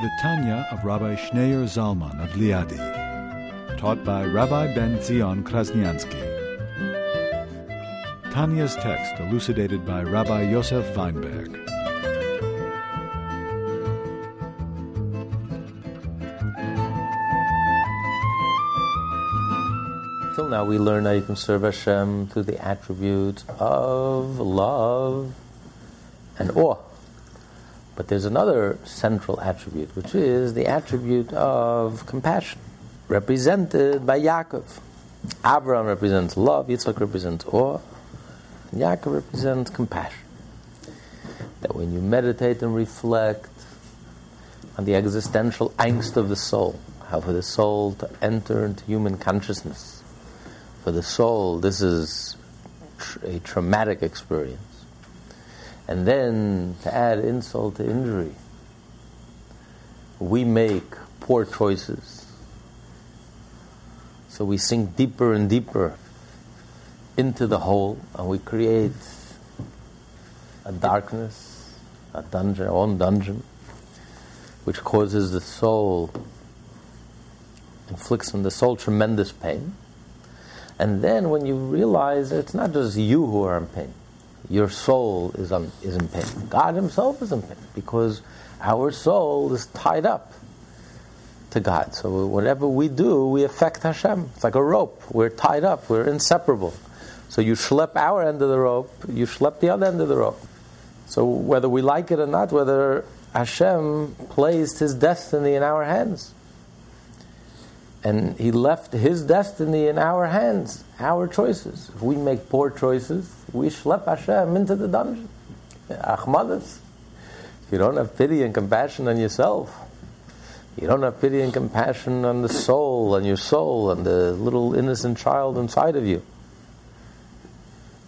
The Tanya of Rabbi Schneur Zalman of Liadi, taught by Rabbi Ben Zion Krasniansky. Tanya's text elucidated by Rabbi Yosef Weinberg. Till now, we learn that you can serve Hashem through the attributes of love and awe. But there's another central attribute, which is the attribute of compassion, represented by Yaakov. Abraham represents love, Yitzchak represents awe, and Yaakov represents compassion. That when you meditate and reflect on the existential angst of the soul, how for the soul to enter into human consciousness, for the soul, this is a traumatic experience. And then to add insult to injury, we make poor choices. So we sink deeper and deeper into the hole and we create a darkness, a dungeon, our own dungeon, which causes the soul, inflicts on the soul tremendous pain. And then when you realize it's not just you who are in pain, your soul is, on, is in pain. God Himself is in pain because our soul is tied up to God. So whatever we do, we affect Hashem. It's like a rope. We're tied up. We're inseparable. So you schlep our end of the rope, you schlep the other end of the rope. So whether we like it or not, whether Hashem placed His destiny in our hands. And He left His destiny in our hands, our choices. If we make poor choices, we schlep Hashem into the dungeon. Achmadas. If you don't have pity and compassion on yourself, you don't have pity and compassion on the soul, on your soul, and the little innocent child inside of you.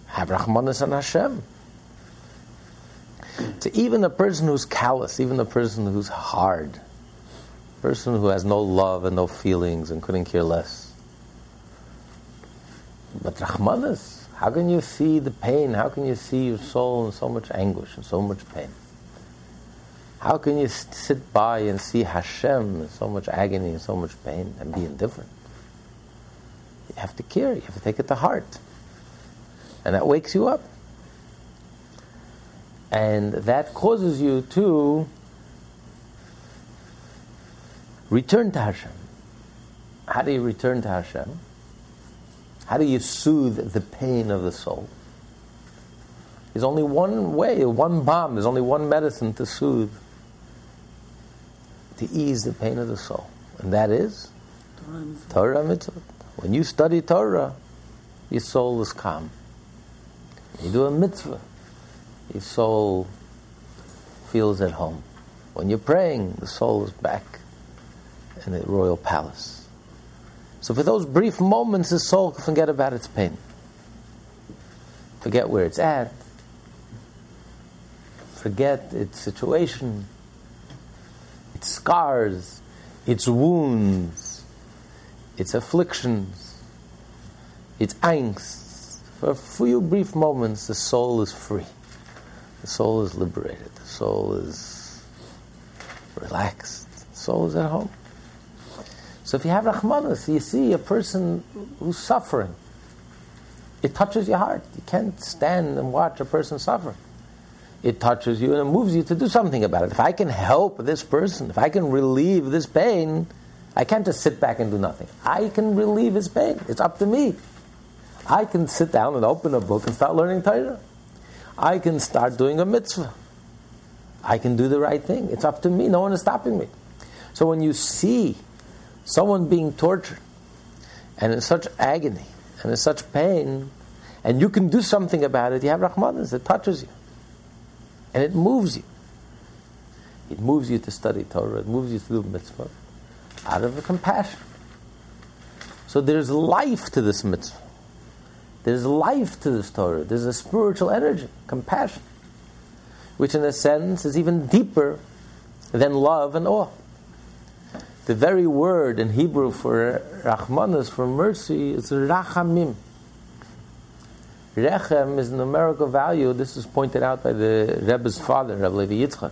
Have Rahmanas on Hashem. To even a person who's callous, even a person who's hard, person who has no love and no feelings and couldn't care less. But Rahmanas, how can you see the pain? How can you see your soul in so much anguish and so much pain? How can you sit by and see Hashem in so much agony and so much pain and be indifferent? You have to care, you have to take it to heart. And that wakes you up. And that causes you to return to Hashem. How do you return to Hashem? How do you soothe the pain of the soul? There's only one way, one balm, there's only one medicine to soothe, to ease the pain of the soul. And that is Torah mitzvah. When you study Torah, your soul is calm. You do a mitzvah, your soul feels at home. When you're praying, the soul is back in the royal palace. So for those brief moments, the soul can forget about its pain. Forget where it's at. Forget its situation, its scars, its wounds, its afflictions, its angst. For a few brief moments, the soul is free. The soul is liberated. The soul is relaxed. The soul is at home. So if you have Rahmanas, you see a person who's suffering, it touches your heart. You can't stand and watch a person suffer. It touches you and it moves you to do something about it. If I can help this person, if I can relieve this pain, I can't just sit back and do nothing. I can relieve his pain. It's up to me. I can sit down and open a book and start learning Torah. I can start doing a mitzvah. I can do the right thing. It's up to me. No one is stopping me. So when you see someone being tortured and in such agony and in such pain, and you can do something about it, you have Rahmanas, it touches you. And it moves you. It moves you to study Torah, it moves you to do mitzvah. out of compassion. So there's life to this mitzvah. There's life to this Torah. There's a spiritual energy, compassion, which in a sense is even deeper than love and awe. The very word in Hebrew for Rachmanis, for mercy, is Rachamim. Rechem is numerical value. This is pointed out by the Rebbe's father, Rebbe Levi Yitzchak.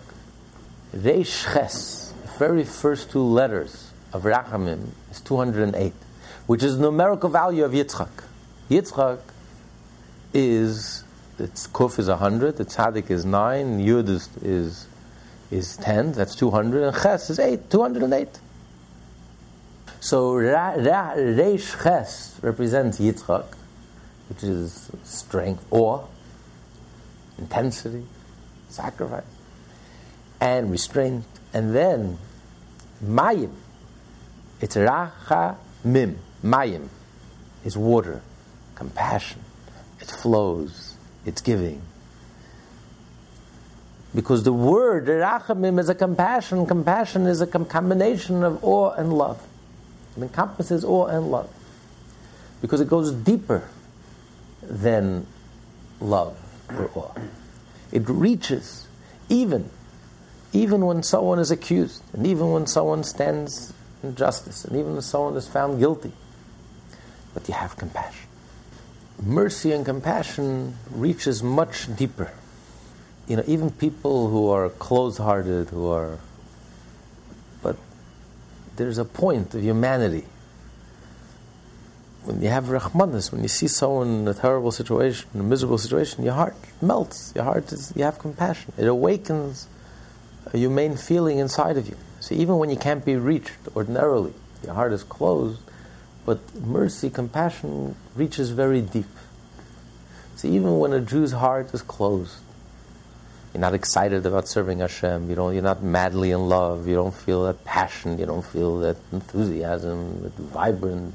Reish Ches, the very first two letters of Rachamim, is 208, which is the numerical value of Yitzchak. Yitzchak is, its Kuf is 100, its Tzaddik is 9, Yud is, is, is 10, that's 200, and Ches is 8, 208. So Ra, Ra, Ches represents Yitzchak, which is strength, awe, intensity, sacrifice, and restraint. And then Mayim, it's Racha Mim, Mayim is water, compassion. It flows, it's giving. Because the word Rachamim is a compassion, compassion is a combination of awe and love. It encompasses awe and love. Because it goes deeper than love or awe. It reaches even, even when someone is accused, and even when someone stands in justice, and even when someone is found guilty. But you have compassion. Mercy and compassion reaches much deeper. You know, even people who are closed-hearted, who are, there's a point of humanity when you have Rahmanas, when you see someone in a terrible situation, in a miserable situation, your heart melts. Your heart is, you have compassion. It awakens a humane feeling inside of you. So even when you can't be reached ordinarily, your heart is closed, but mercy, compassion reaches very deep. So even when a Jew's heart is closed, you're not excited about serving Hashem. You don't. You're not madly in love. You don't feel that passion. You don't feel that enthusiasm, that vibrant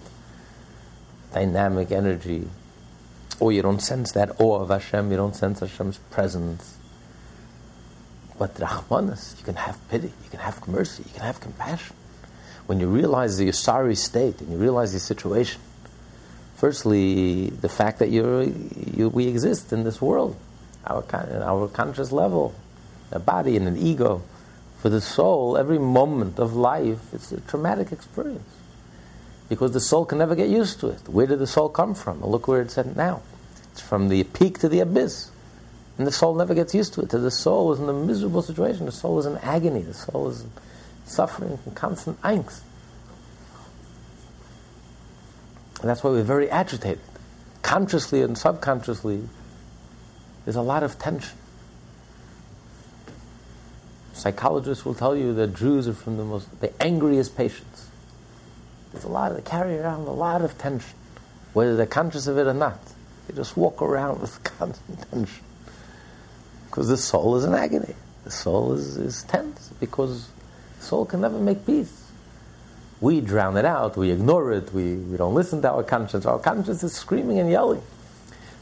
dynamic energy, or you don't sense that awe of Hashem, you don't sense Hashem's presence. But Rahmanas, you can have pity, you can have mercy, you can have compassion. When you realize your sorry state and you realize your situation, firstly, the fact that you, we exist in this world, our, our conscious level, a body and an ego. For the soul, every moment of life, it's a traumatic experience because the soul can never get used to it. Where did the soul come from? Look where it's at now. It's from the peak to the abyss. And the soul never gets used to it. So The soul is in a miserable situation. The soul is in agony. The soul is suffering from constant angst. And that's why we're very agitated. Consciously and subconsciously, there's a lot of tension. Psychologists will tell you that Jews are from the most, the angriest patients. There's a lot, they carry around a lot of tension, whether they're conscious of it or not. They just walk around with constant tension. Because the soul is in agony. The soul is, is tense because the soul can never make peace. We drown it out, we ignore it, we, we don't listen to our conscience. Our conscience is screaming and yelling.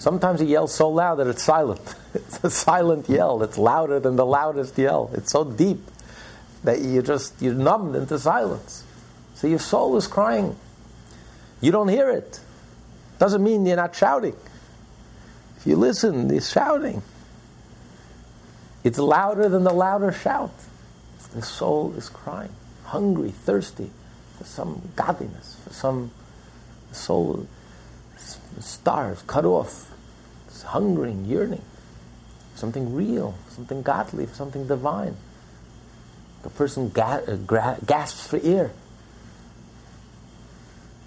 Sometimes it yells so loud that it's silent. It's a silent yell. It's louder than the loudest yell. It's so deep that you just you're numbed into silence. So your soul is crying. You don't hear it. Doesn't mean you're not shouting. If you listen, it's shouting. It's louder than the louder shout. The soul is crying, hungry, thirsty for some godliness, for some soul starves, cut off, hungering, yearning, something real, something godly, something divine. The person ga- uh, gra- gasps for air.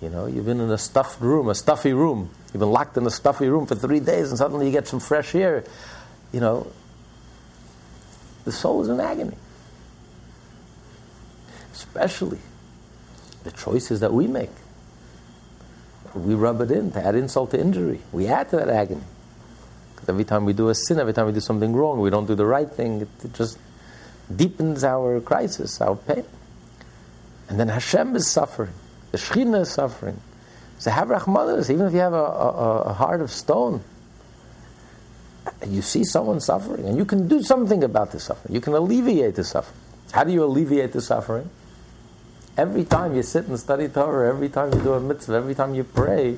You know, you've been in a stuffed room, a stuffy room. You've been locked in a stuffy room for three days, and suddenly you get some fresh air. You know, the soul is in agony. Especially the choices that we make. We rub it in to add insult to injury. We add to that agony. Because every time we do a sin, every time we do something wrong, we don't do the right thing, it, it just deepens our crisis, our pain. And then Hashem is suffering. The Shekhinah is suffering. So have Rahmanas, even if you have a, a, a heart of stone, you see someone suffering, and you can do something about the suffering. You can alleviate the suffering. How do you alleviate the suffering? Every time you sit and study Torah, every time you do a mitzvah, every time you pray,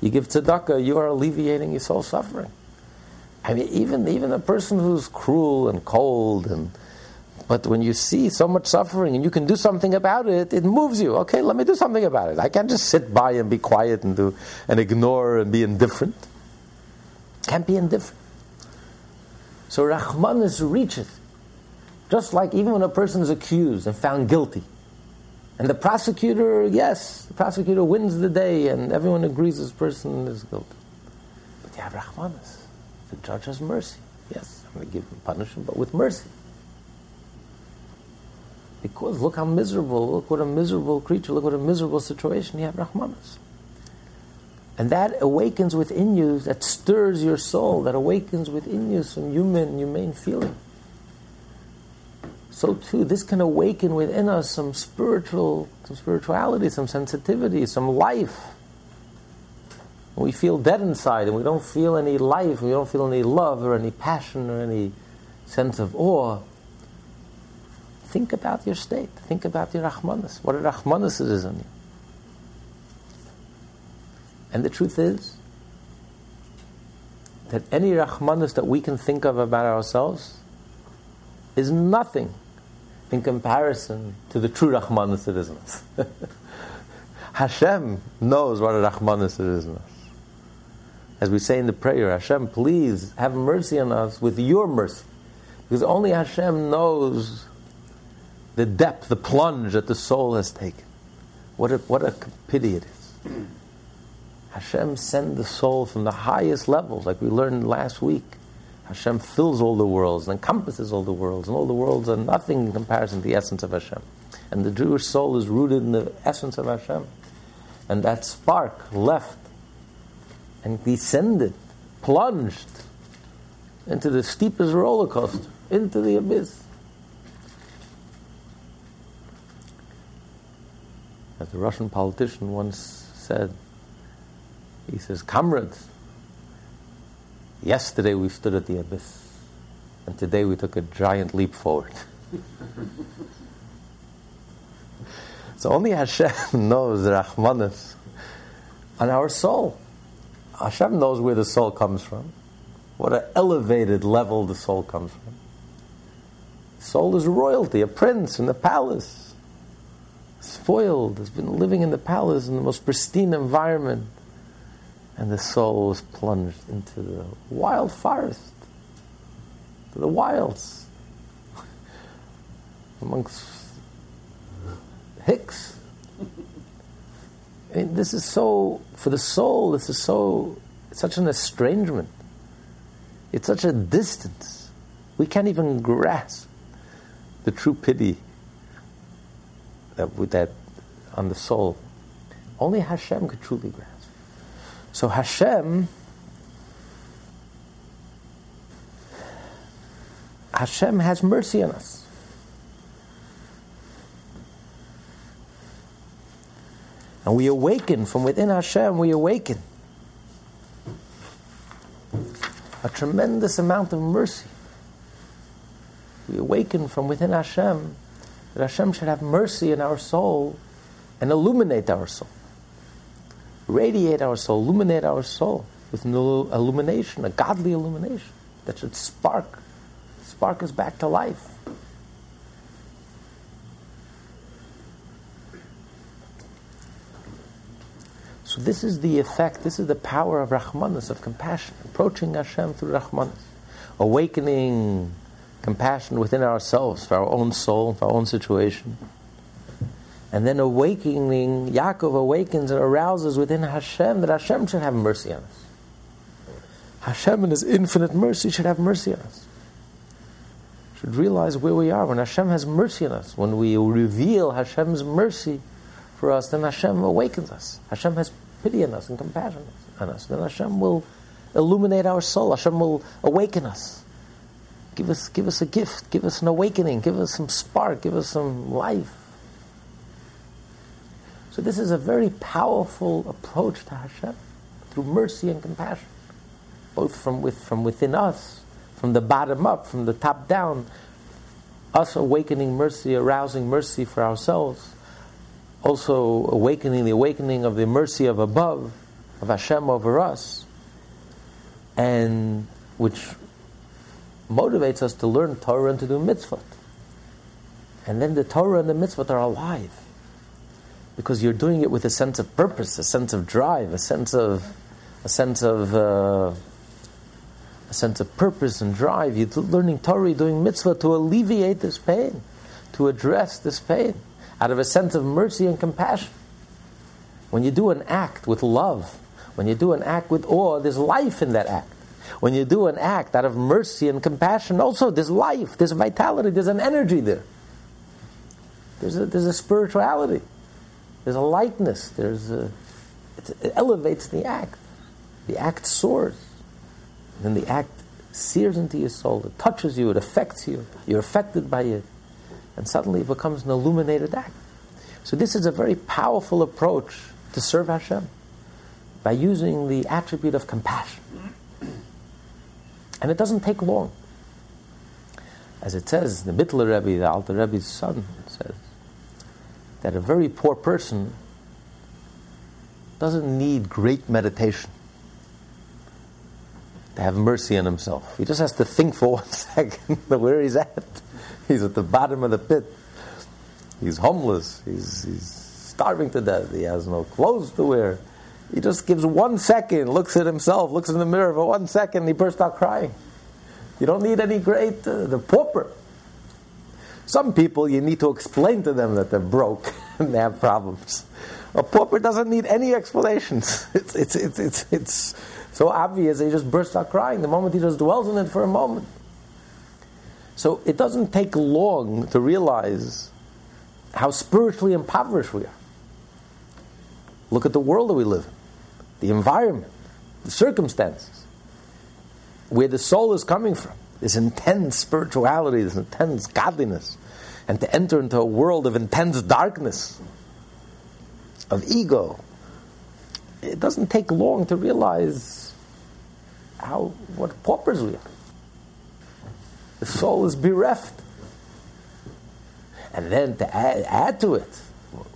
you give tzedakah, you are alleviating your soul suffering. I mean, even, even a person who's cruel and cold and but when you see so much suffering and you can do something about it, it moves you. Okay, let me do something about it. I can't just sit by and be quiet and do and ignore and be indifferent. Can't be indifferent. So Rahmanis reaches. Just like even when a person is accused and found guilty. And the prosecutor, yes, the prosecutor wins the day and everyone agrees this person is guilty. But you have Rahmanis. The judge has mercy. Yes, I'm going to give him punishment, but with mercy. Because look how miserable, look what a miserable creature, look what a miserable situation you have Rahmanas. And that awakens within you, that stirs your soul, that awakens within you some human, humane feeling. So too, this can awaken within us some spiritual, some spirituality, some sensitivity, some life. we feel dead inside and we don't feel any life, we don't feel any love or any passion or any sense of awe Think about your state. Think about your Rahmanas. What a Rahmanas it is on you. And the truth is that any Rahmanas that we can think of about ourselves is nothing in comparison to the true Rahmanas it is. Hashem knows what a Rahmanas it is. As we say in the prayer, Hashem, please have mercy on us with your mercy. Because only Hashem knows the depth, the plunge that the soul has taken. What a, what a pity it is. Hashem sent the soul from the highest levels, like we learned last week. Hashem fills all the worlds and encompasses all the worlds, and all the worlds are nothing in comparison to the essence of Hashem. And the Jewish soul is rooted in the essence of Hashem. And that spark left and descended, plunged into the steepest roller coaster, into the abyss. As the Russian politician once said, he says, Comrades, yesterday we stood at the abyss, and today we took a giant leap forward. so only Hashem knows Rahmanas on our soul. Hashem knows where the soul comes from, what an elevated level the soul comes from. Soul is royalty, a prince in the palace spoiled, has been living in the palace in the most pristine environment, and the soul is plunged into the wild forest, to the wilds, amongst hicks. I mean, this is so, for the soul, this is so, such an estrangement. It's such a distance. We can't even grasp the true pity that, that on the soul, only Hashem could truly grasp. So Hashem, Hashem has mercy on us. And we awaken from within Hashem, we awaken a tremendous amount of mercy. We awaken from within Hashem that Hashem should have mercy in our soul and illuminate our soul, radiate our soul, illuminate our soul with an illumination, a godly illumination that should spark, spark us back to life. So this is the effect, this is the power of Rahmanas, of compassion, approaching Hashem through Rahmanas, awakening compassion within ourselves for our own soul, for our own situation. And then awakening, Yaakov awakens and arouses within Hashem that Hashem should have mercy on us. Hashem in His infinite mercy should have mercy on us. Should realize where we are when Hashem has mercy on us. When we reveal Hashem's mercy for us, then Hashem awakens us. Hashem has pity on us and compassion on us. Then Hashem will illuminate our soul. Hashem will awaken us. Give us, give us a gift, give us an awakening, give us some spark, give us some life. So this is a very powerful approach to Hashem through mercy and compassion, both from, with, from within us, from the bottom up, from the top down, us awakening mercy, arousing mercy for ourselves, also awakening the awakening of the mercy of above, of Hashem over us, and which motivates us to learn Torah and to do mitzvot. And then the Torah and the mitzvot are alive because you're doing it with a sense of purpose, a sense of drive, a sense of a sense of uh, a sense of purpose and drive. You're learning Torah, doing mitzvah to alleviate this pain, to address this pain, out of a sense of mercy and compassion. When you do an act with love, when you do an act with awe, there's life in that act. When you do an act out of mercy and compassion, also there's life, there's vitality, there's an energy there. There's a, there's a spirituality, there's a lightness, there's a, it elevates the act. The act soars. And then the act sears into your soul, it touches you, it affects you, you're affected by it, and suddenly it becomes an illuminated act. So, this is a very powerful approach to serve Hashem by using the attribute of compassion. And it doesn't take long. As it says, the Mittler Rebbe, the Alter Rebbe's son, says that a very poor person doesn't need great meditation to have mercy on himself. He just has to think for one second where he's at. He's at the bottom of the pit. He's homeless. He's, he's starving to death. He has no clothes to wear. He just gives one second, looks at himself, looks in the mirror for one second, he bursts out crying. You don't need any great, uh, the pauper. Some people, you need to explain to them that they're broke and they have problems. A pauper doesn't need any explanations. It's, it's, it's, it's, it's so obvious he just bursts out crying the moment he just dwells in it for a moment. So it doesn't take long to realize how spiritually impoverished we are. Look at the world that we live in, the environment, the circumstances, where the soul is coming from. This intense spirituality, this intense godliness, and to enter into a world of intense darkness, of ego. It doesn't take long to realize how what paupers we are. The soul is bereft. And then to add, add to it,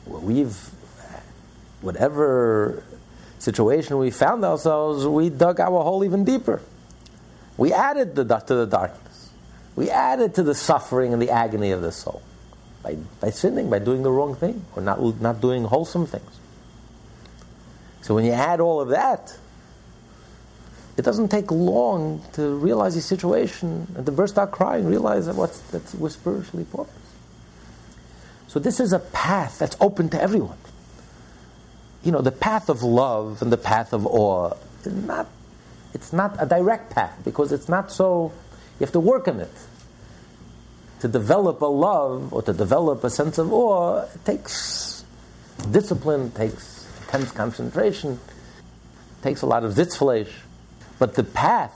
we've, whatever situation we found ourselves, we dug our hole even deeper. We added the, to the darkness. We added to the suffering and the agony of the soul by, by sinning, by doing the wrong thing, or not, not doing wholesome things. So when you add all of that, it doesn't take long to realize the situation and to burst out crying, realize that, what's, that we're spiritually poor. So this is a path that's open to everyone. You know, the path of love and the path of awe is not, it's not a direct path because it's not so, you have to work on it. To develop a love or to develop a sense of awe, it takes discipline, takes intense concentration, takes a lot of zitzfleisch. But the path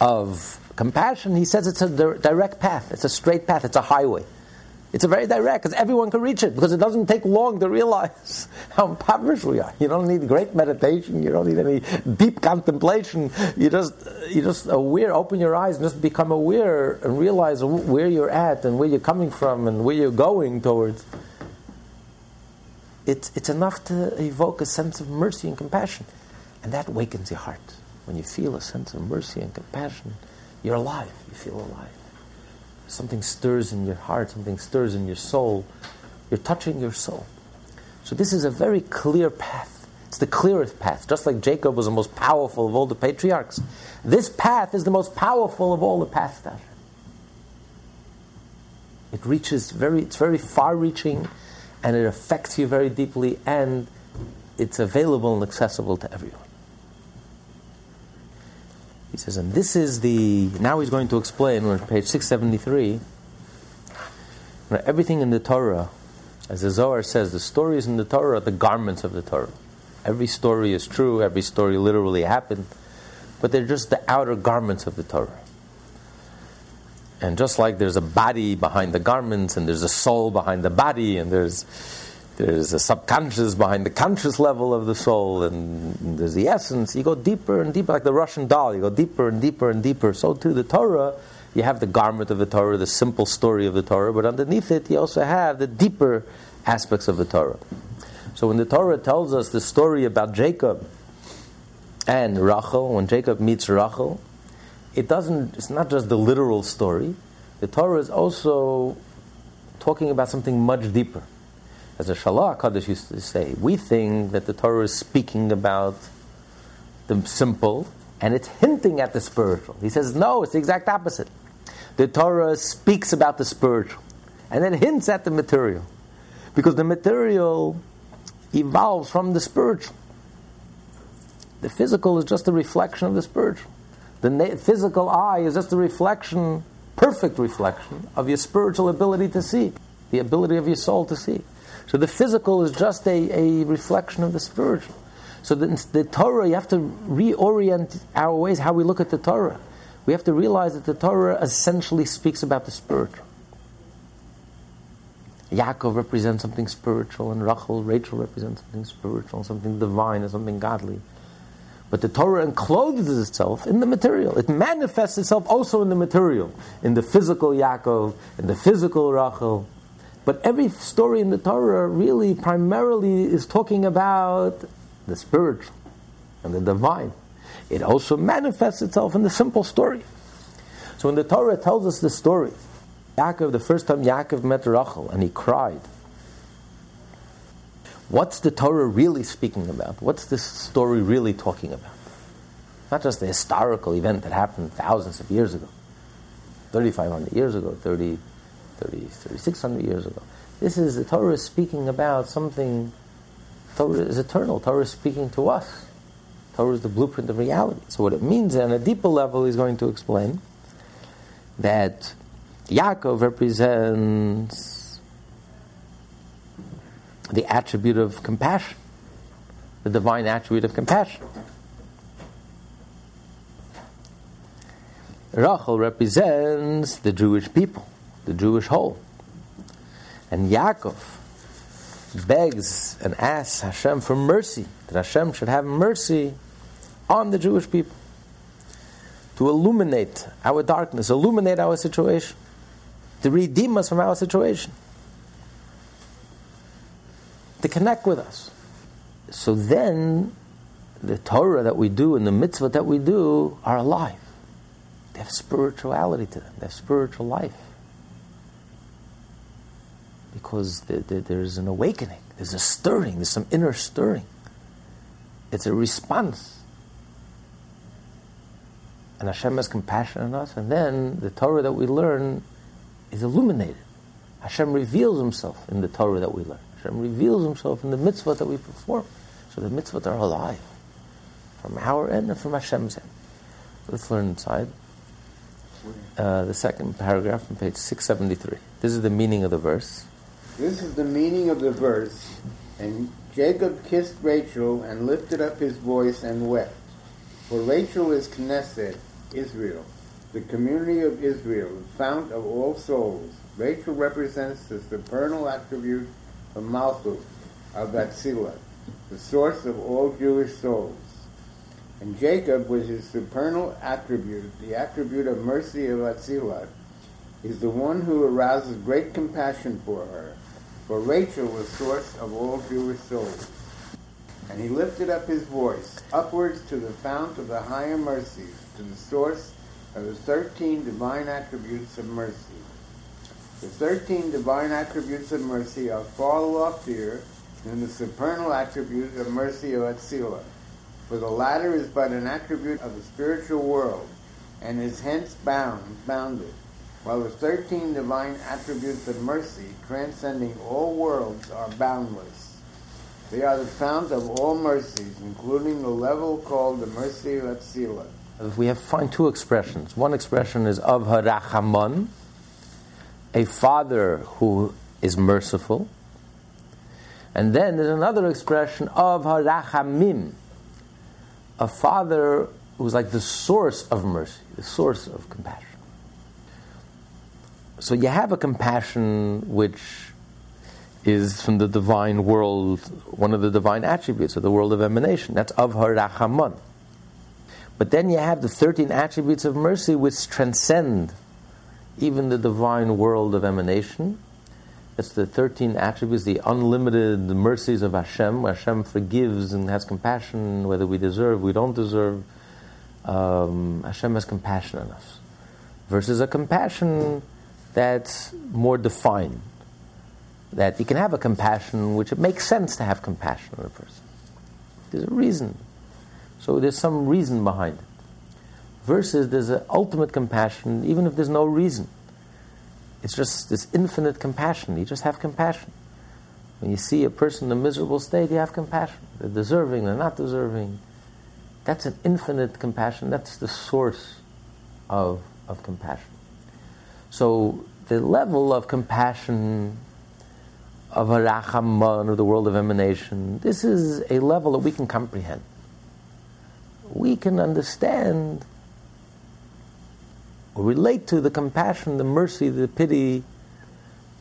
of compassion, he says it's a direct path, it's a straight path, it's a highway. It's a very direct because everyone can reach it because it doesn't take long to realize how impoverished we are. You don't need great meditation. You don't need any deep contemplation. You just you just aware. Open your eyes and just become aware and realize where you're at and where you're coming from and where you're going towards. It's it's enough to evoke a sense of mercy and compassion, and that wakens your heart. When you feel a sense of mercy and compassion, you're alive. You feel alive. Something stirs in your heart, something stirs in your soul. You're touching your soul. So, this is a very clear path. It's the clearest path. Just like Jacob was the most powerful of all the patriarchs, this path is the most powerful of all the paths. It reaches very, it's very far reaching and it affects you very deeply and it's available and accessible to everyone. He says, and this is the. Now he's going to explain on page 673. Everything in the Torah, as the Zohar says, the stories in the Torah are the garments of the Torah. Every story is true, every story literally happened, but they're just the outer garments of the Torah. And just like there's a body behind the garments, and there's a soul behind the body, and there's there's a subconscious behind the conscious level of the soul, and there's the essence. You go deeper and deeper, like the Russian doll. You go deeper and deeper and deeper. So too, the Torah, you have the garment of the Torah, the simple story of the Torah, but underneath it, you also have the deeper aspects of the Torah. So when the Torah tells us the story about Jacob and Rachel, when Jacob meets Rachel, it doesn't, it's not just the literal story. The Torah is also talking about something much deeper. As a Shelah HaKadosh used to say, we think that the Torah is speaking about the simple and it's hinting at the spiritual. He says, no, it's the exact opposite. The Torah speaks about the spiritual and then hints at the material. Because the material evolves from the spiritual. The physical is just a reflection of the spiritual. The na- physical eye is just a reflection, perfect reflection, of your spiritual ability to see, the ability of your soul to see. So the physical is just a, a reflection of the spiritual. So the, the Torah, you have to reorient our ways, how we look at the Torah. We have to realize that the Torah essentially speaks about the spiritual. Yaakov represents something spiritual, and Rachel, Rachel represents something spiritual, something divine, and something godly. But the Torah encloses itself in the material. It manifests itself also in the material, in the physical Yaakov, in the physical Rachel. But every story in the Torah really primarily is talking about the spiritual and the divine. It also manifests itself in the simple story. So when the Torah tells us the story, Yaakov, the first time Yaakov met Rachel and he cried, what's the Torah really speaking about? What's this story really talking about? Not just the historical event that happened thousands of years ago, 3,500 years ago, 30, 30, 3,600 years ago. This is the Torah is speaking about something, Torah is eternal. Torah is speaking to us. Torah is the blueprint of reality. So, what it means on a deeper level, he's going to explain that Yaakov represents the attribute of compassion, the divine attribute of compassion. Rachel represents the Jewish people, the Jewish whole. And Yaakov begs and asks Hashem for mercy, that Hashem should have mercy on the Jewish people, to illuminate our darkness, illuminate our situation, to redeem us from our situation, to connect with us. So then, the Torah that we do and the mitzvah that we do are alive. They have spirituality to them, they have spiritual life. Because there's an awakening, there's a stirring, there's some inner stirring. It's a response. And Hashem has compassion on us, and then the Torah that we learn is illuminated. Hashem reveals Himself in the Torah that we learn. Hashem reveals Himself in the mitzvah that we perform. So the mitzvot are alive from our end and from Hashem's end. Let's learn inside. Uh, the second paragraph on page 673. This is the meaning of the verse. This is the meaning of the verse. And Jacob kissed Rachel and lifted up his voice and wept. For Rachel is Knesset, Israel, the community of Israel, the fount of all souls. Rachel represents the supernal attribute of Malchut, of Atzillah, the source of all Jewish souls. And Jacob, with his supernal attribute, the attribute of mercy of Atzillah, is the one who arouses great compassion for her. For Rachel was source of all Jewish souls. And he lifted up his voice upwards to the fount of the higher mercies, to the source of the thirteen divine attributes of mercy. The thirteen divine attributes of mercy are far loftier than the supernal attribute of mercy of Atzillah, for the latter is but an attribute of the spiritual world, and is hence bound, bounded, while the thirteen divine attributes of mercy, transcending all worlds, are boundless. They are the fount of all mercies, including the level called the mercy of Atzillah. We have find two expressions. One expression is Av HaRachaman, a father who is merciful. And then there's another expression Av HaRachamim, a father who's like the source of mercy, the source of compassion. So you have a compassion which is from the divine world, one of the divine attributes of the world of emanation. That's Av HaRachaman. But then you have the 13 attributes of mercy which transcend even the divine world of emanation. It's the 13 attributes, the unlimited mercies of Hashem, Hashem forgives and has compassion, whether we deserve, we don't deserve. Um, Hashem has compassion on us. Versus a compassion that's more defined. That you can have a compassion which it makes sense to have compassion on a person. There's a reason. So there's some reason behind it. Versus there's an ultimate compassion, even if there's no reason. It's just this infinite compassion. You just have compassion. When you see a person in a miserable state, you have compassion. They're deserving, they're not deserving. That's an infinite compassion. That's the source of, of compassion. So the level of compassion of a Rachaman, of the world of emanation, this is a level that we can comprehend. We can understand or relate to the compassion, the mercy, the pity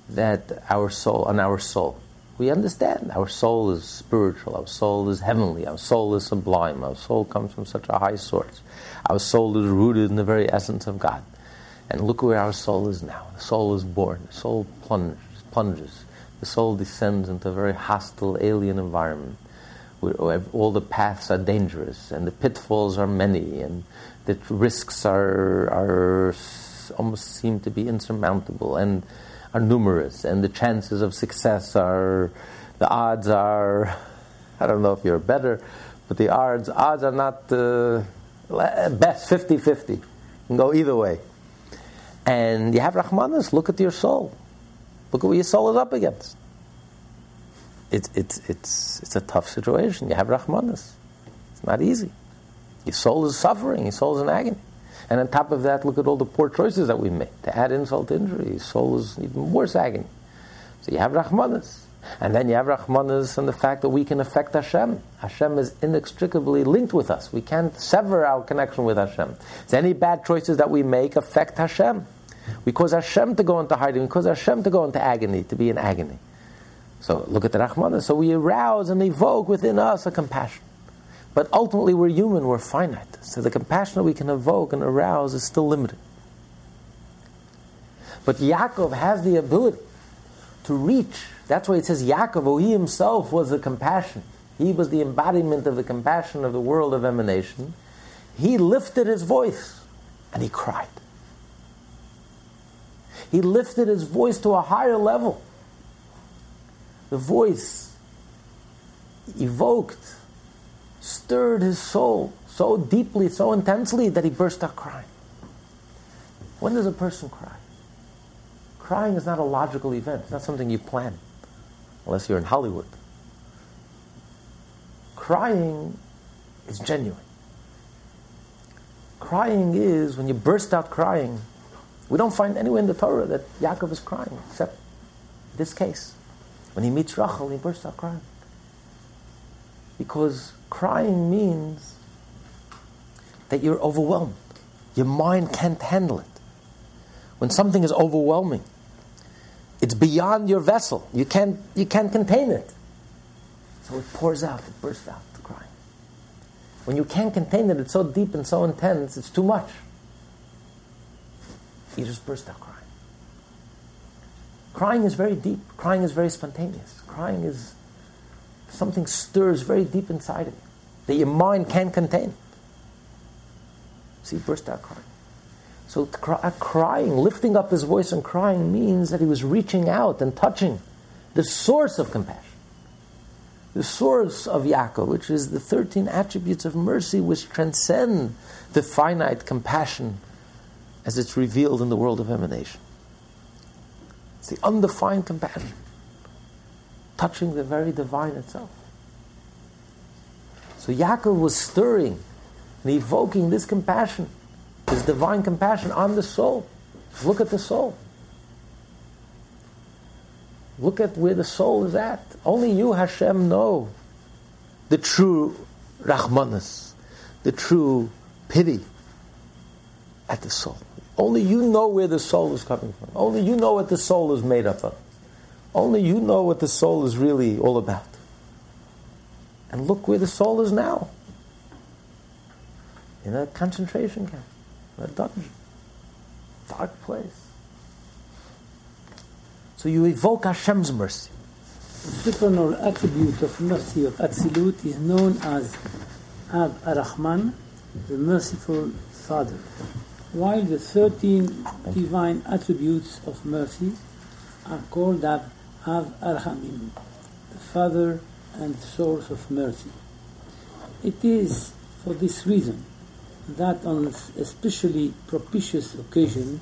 that our soul, on our soul. We understand our soul is spiritual, our soul is heavenly, our soul is sublime, our soul comes from such a high source. Our soul is rooted in the very essence of God. And look where our soul is now. The soul is born, the soul plunges, plunges. The soul descends into a very hostile, alien environment where all the paths are dangerous and the pitfalls are many and the risks are, are almost seem to be insurmountable and are numerous, and the chances of success are, the odds are, I don't know if you're better, but the odds, odds are not uh, best 50 50. can go either way. And you have Rahmanas, look at your soul. Look at what your soul is up against. It's, it's, it's, it's a tough situation. You have Rahmanas. It's not easy. Your soul is suffering, your soul is in agony. And on top of that, look at all the poor choices that we made. To add insult to injury, your soul is even worse agony. So you have Rahmanas. And then you have Rahmanas and the fact that we can affect Hashem. Hashem is inextricably linked with us. We can't sever our connection with Hashem. So any bad choices that we make affect Hashem. We cause Hashem to go into hiding. We cause Hashem to go into agony, to be in agony. So look at the Rahmanas. So we arouse and evoke within us a compassion. But ultimately, we're human, we're finite. So the compassion that we can evoke and arouse is still limited. But Yaakov has the ability to reach. That's why it says Yaakov, oh, he himself was the compassion. He was the embodiment of the compassion of the world of emanation. He lifted his voice and he cried. He lifted his voice to a higher level. The voice evoked stirred his soul so deeply, so intensely that he burst out crying. When does a person cry? Crying is not a logical event, it's not something you plan, unless you're in Hollywood. Crying is genuine. Crying is when you burst out crying. We don't find anywhere in the Torah that Yaakov is crying, except this case. When he meets Rachel, he bursts out crying. Because crying means that you're overwhelmed. Your mind can't handle it. When something is overwhelming, it's beyond your vessel. You can't, you can't contain it. So it pours out, it bursts out, crying. When you can't contain it, it's so deep and so intense, it's too much. You just burst out crying. Crying is very deep. Crying is very spontaneous. Crying is something stirs very deep inside of you that your mind can't contain. So he burst out crying. So crying, lifting up his voice and crying means that he was reaching out and touching the source of compassion, the source of Yaakov, which is the 13 attributes of mercy which transcend the finite compassion as it's revealed in the world of emanation. It's the undefined compassion touching the very divine itself. So Yaakov was stirring and evoking this compassion, this divine compassion on the soul. Look at the soul. Look at where the soul is at. Only you, Hashem, know the true Rahmanas, the true pity at the soul. Only you know where the soul is coming from. Only you know what the soul is made up of. Only you know what the soul is really all about. And look where the soul is now in a concentration camp, a dungeon, dark place. So you evoke Hashem's mercy. The supernal attribute of mercy of Atzilut is known as Av HaRachaman, the merciful Father, while the 13 divine attributes of mercy are called Av, Av HaRachamim, the Father and source of mercy. It is for this reason that on especially propitious occasion,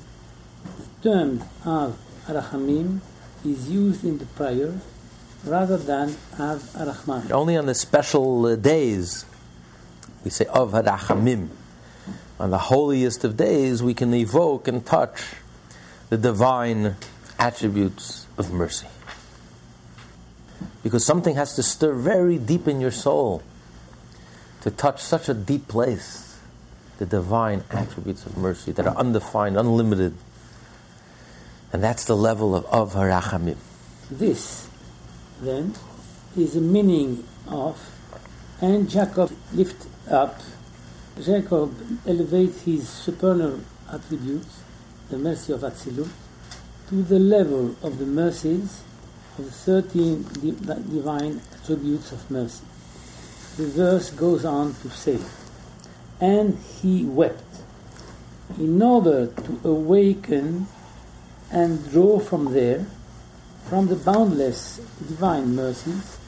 the term Av HaRachamim is used in the prayer rather than Av HaRachaman. Only on the special days we say Av Harachamim. On the holiest of days, we can evoke and touch the divine attributes of mercy. Because something has to stir very deep in your soul to touch such a deep place, the divine attributes of mercy that are undefined, unlimited. And that's the level of Av Harachamim. This, then, is the meaning of and Jacob lift up. Jacob elevates his supernal attributes, the mercy of Atzilut, to the level of the mercies of the 13 di- divine attributes of mercy. The verse goes on to say, And he wept, in order to awaken and draw from there, from the boundless divine mercies,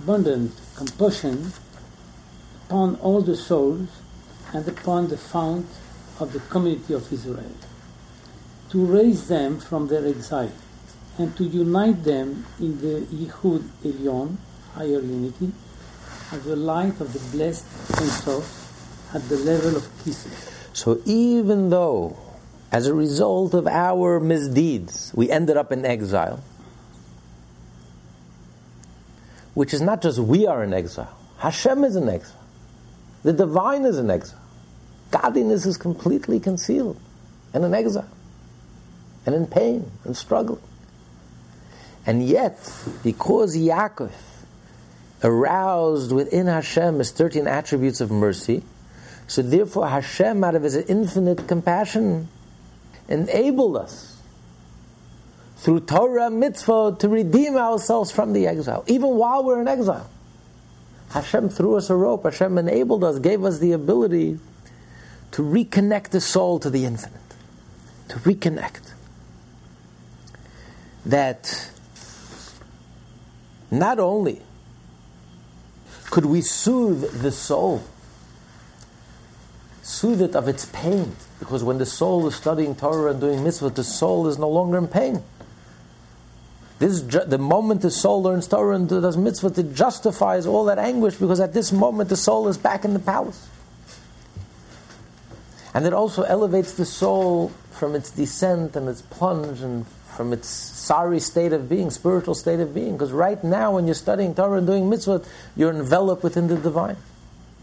abundant compassion upon all the souls and upon the fount of the community of Israel, to raise them from their exile and to unite them in the Yichud Elyon, higher unity, of the light of the blessed Ein Sof at the level of kisses. So even though, as a result of our misdeeds, we ended up in exile, which is not just we are in exile, Hashem is in exile, the divine is in exile, godliness is completely concealed and in exile, and in pain and struggle. And yet, because Yaakov aroused within Hashem his 13 attributes of mercy, so therefore Hashem, out of his infinite compassion, enabled us through Torah mitzvah to redeem ourselves from the exile, even while we're in exile. Hashem threw us a rope, Hashem enabled us, gave us the ability to reconnect the soul to the infinite, to reconnect. That not only could we soothe the soul, soothe it of its pain, because when the soul is studying Torah and doing mitzvah, the soul is no longer in pain. This, the moment the soul learns Torah and does mitzvah, it justifies all that anguish because at this moment the soul is back in the palace. And it also elevates the soul from its descent and its plunge and from its sorry state of being, spiritual state of being. Because right now, when you're studying Torah and doing mitzvot, you're enveloped within the divine.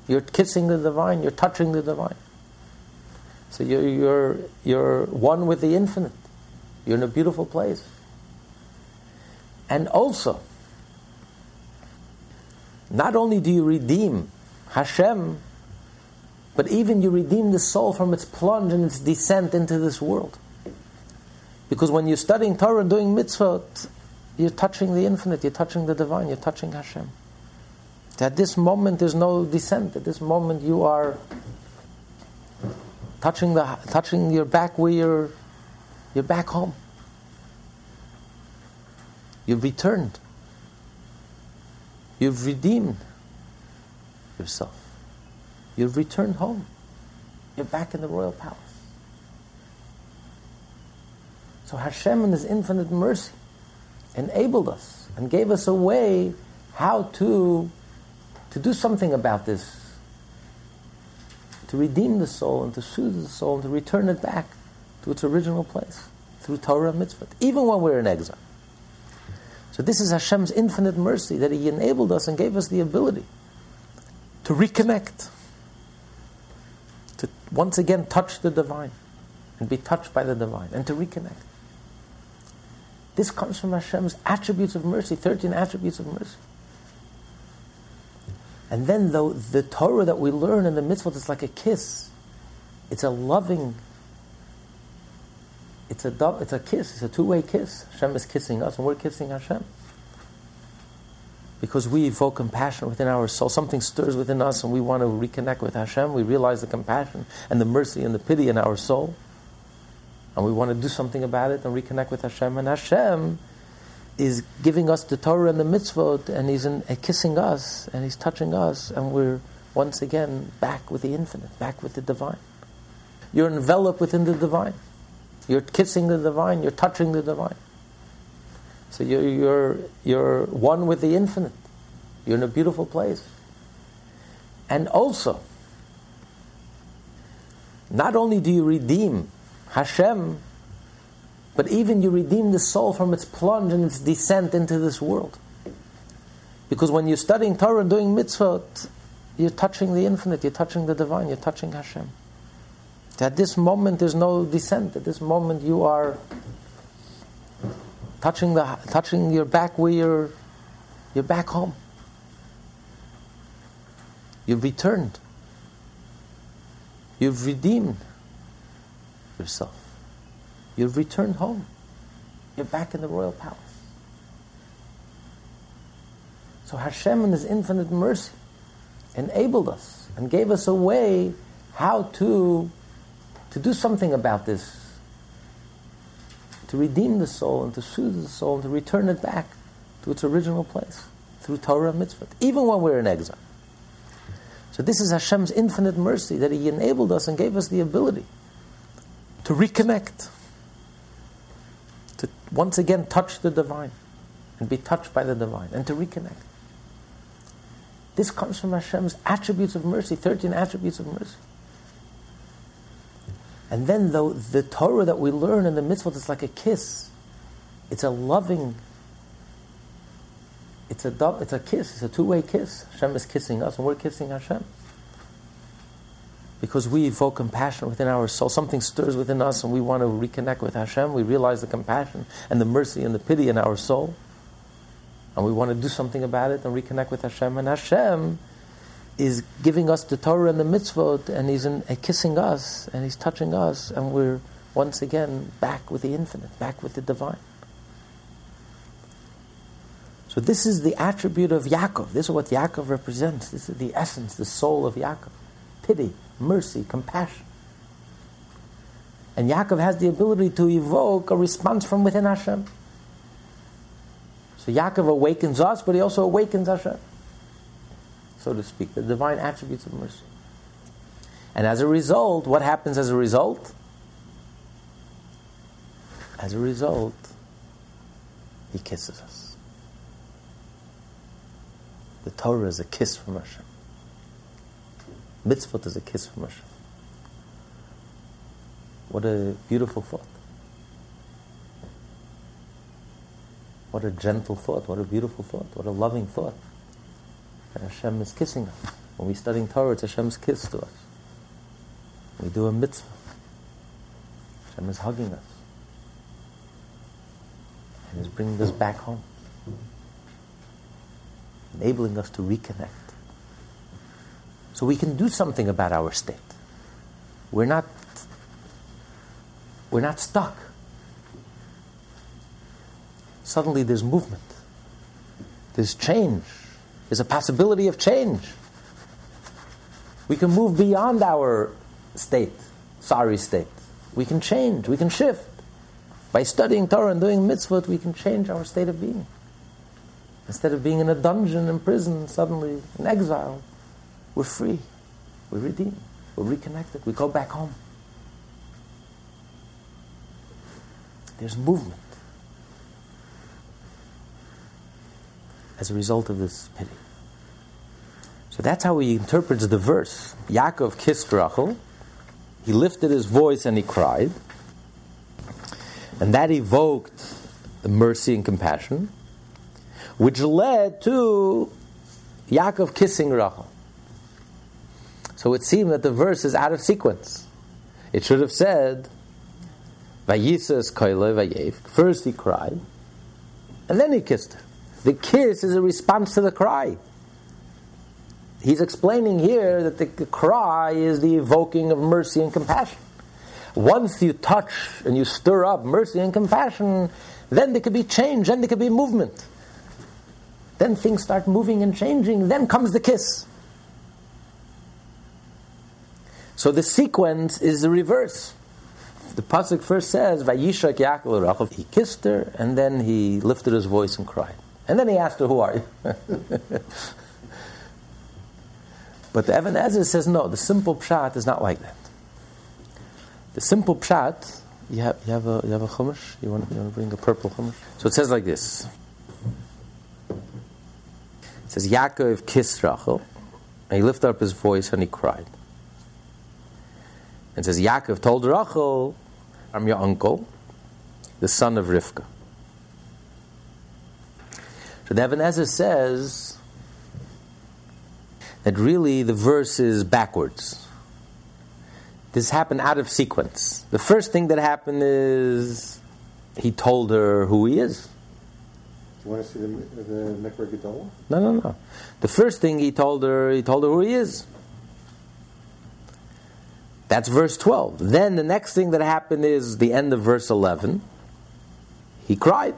You're kissing the divine, you're touching the divine. So you're, you're, you're one with the infinite. You're in a beautiful place. And also, not only do you redeem Hashem, but even you redeem the soul from its plunge and its descent into this world. Because when you're studying Torah and doing mitzvot, you're touching the infinite, you're touching the divine, you're touching Hashem. At this moment, there's no descent. At this moment, you are touching the touching your back where you're you're back home. You've returned. You've redeemed yourself. You've returned home. You're back in the royal palace. So Hashem, in His infinite mercy, enabled us and gave us a way how to, to do something about this. To redeem the soul and to soothe the soul and to return it back to its original place through Torah and mitzvah, even when we're in exile. So this is Hashem's infinite mercy that He enabled us and gave us the ability to reconnect, to once again touch the divine and be touched by the divine and to reconnect. This comes from Hashem's attributes of mercy, 13 attributes of mercy. And then the, the Torah that we learn in the mitzvot is like a kiss. It's a loving it's a it's a kiss. It's a two-way kiss. Hashem is kissing us, and we're kissing Hashem. Because we evoke compassion within our soul. Something stirs within us, and we want to reconnect with Hashem. We realize the compassion and the mercy and the pity in our soul, and we want to do something about it and reconnect with Hashem. And Hashem is giving us the Torah and the mitzvot, and He's in, uh, kissing us, and He's touching us, and we're once again back with the infinite, back with the divine. You're enveloped within the divine. You're kissing the divine, you're touching the divine. So you're, you're, you're one with the infinite. You're in a beautiful place. And also, not only do you redeem Hashem, but even you redeem the soul from its plunge and its descent into this world. Because when you're studying Torah and doing mitzvot, you're touching the infinite, you're touching the divine, you're touching Hashem. At this moment, there's no descent. At this moment, you are touching, the, touching your back where you're, you're back home. You've returned. You've redeemed yourself. You've returned home. You're back in the royal palace. So Hashem, in His infinite mercy, enabled us and gave us a way how to, to do something about this, to redeem the soul and to soothe the soul and to return it back to its original place through Torah and mitzvah, even when we're in exile. So this is Hashem's infinite mercy that He enabled us and gave us the ability to reconnect, to once again touch the divine and be touched by the divine and to reconnect. This comes from Hashem's attributes of mercy, 13 attributes of mercy. And then the, the Torah that we learn in the mitzvot is like a kiss. It's a loving, it's a, it's a kiss, it's a two-way kiss. Hashem is kissing us and we're kissing Hashem. Because we evoke compassion within our soul. Something stirs within us and we want to reconnect with Hashem. We realize the compassion and the mercy and the pity in our soul and we want to do something about it and reconnect with Hashem. And Hashem is giving us the Torah and the mitzvot, and He's in, uh, kissing us, and He's touching us, and we're once again back with the infinite, back with the divine. So this is the attribute of Yaakov. This is what Yaakov represents. This is the essence, the soul of Yaakov. Pity, mercy, compassion. And Yaakov has the ability to evoke a response from within Hashem. So Yaakov awakens us, but he also awakens Hashem, so to speak, the divine attributes of mercy. And as a result, what happens as a result? As a result, he kisses us. The Torah is a kiss from Hashem. Mitzvot is a kiss from Hashem. What a beautiful thought. What a gentle thought, what a beautiful thought, what a loving thought. Hashem is kissing us. When we're studying Torah, it's Hashem's kiss to us. We do a mitzvah. Hashem is hugging us. And is bringing us back home. Enabling us to reconnect. So we can do something about our state. We're not, we're not stuck suddenly there's movement. There's change. There's a possibility of change. We can move beyond our state, sorry state. We can change, we can shift. By studying Torah and doing mitzvot, we can change our state of being. Instead of being in a dungeon, in prison, suddenly in exile, we're free, we're redeemed, we're reconnected, we go back home. There's movement. As a result of this pity. So that's how he interprets the verse. Yaakov kissed Rachel. He lifted his voice and he cried. And that evoked mercy and compassion, which led to Yaakov kissing Rachel. So it seemed that the verse is out of sequence. It should have said, Vayisas vayev. First he cried, and then he kissed her. The kiss is a response to the cry. He's explaining here that the cry is the evoking of mercy and compassion. Once you touch and you stir up mercy and compassion, then there could be change, then there could be movement. Then things start moving and changing, then comes the kiss. So the sequence is the reverse. The pasuk first says, "Vayishak Yaakov Rachel." He kissed her, and then he lifted his voice and cried, and then he asked her, "Who are you?" but the HaEzer says, "No, the simple pshat is not like that. The simple pshat, you have, you have a you have a chumash. You want, you want to bring a purple chumash? So it says like this. It says Yaakov kissed Rachel, and he lifted up his voice and he cried. And says Yaakov told Rachel, "I'm your uncle, the son of Rivka." So the says that really the verse is backwards. This happened out of sequence. The first thing that happened is he told her who he is. Do you want to see the, the Mikra Gedolah? No, no, no. The first thing he told her, he told her who he is. That's verse 12. Then the next thing that happened is the end of verse 11. He cried.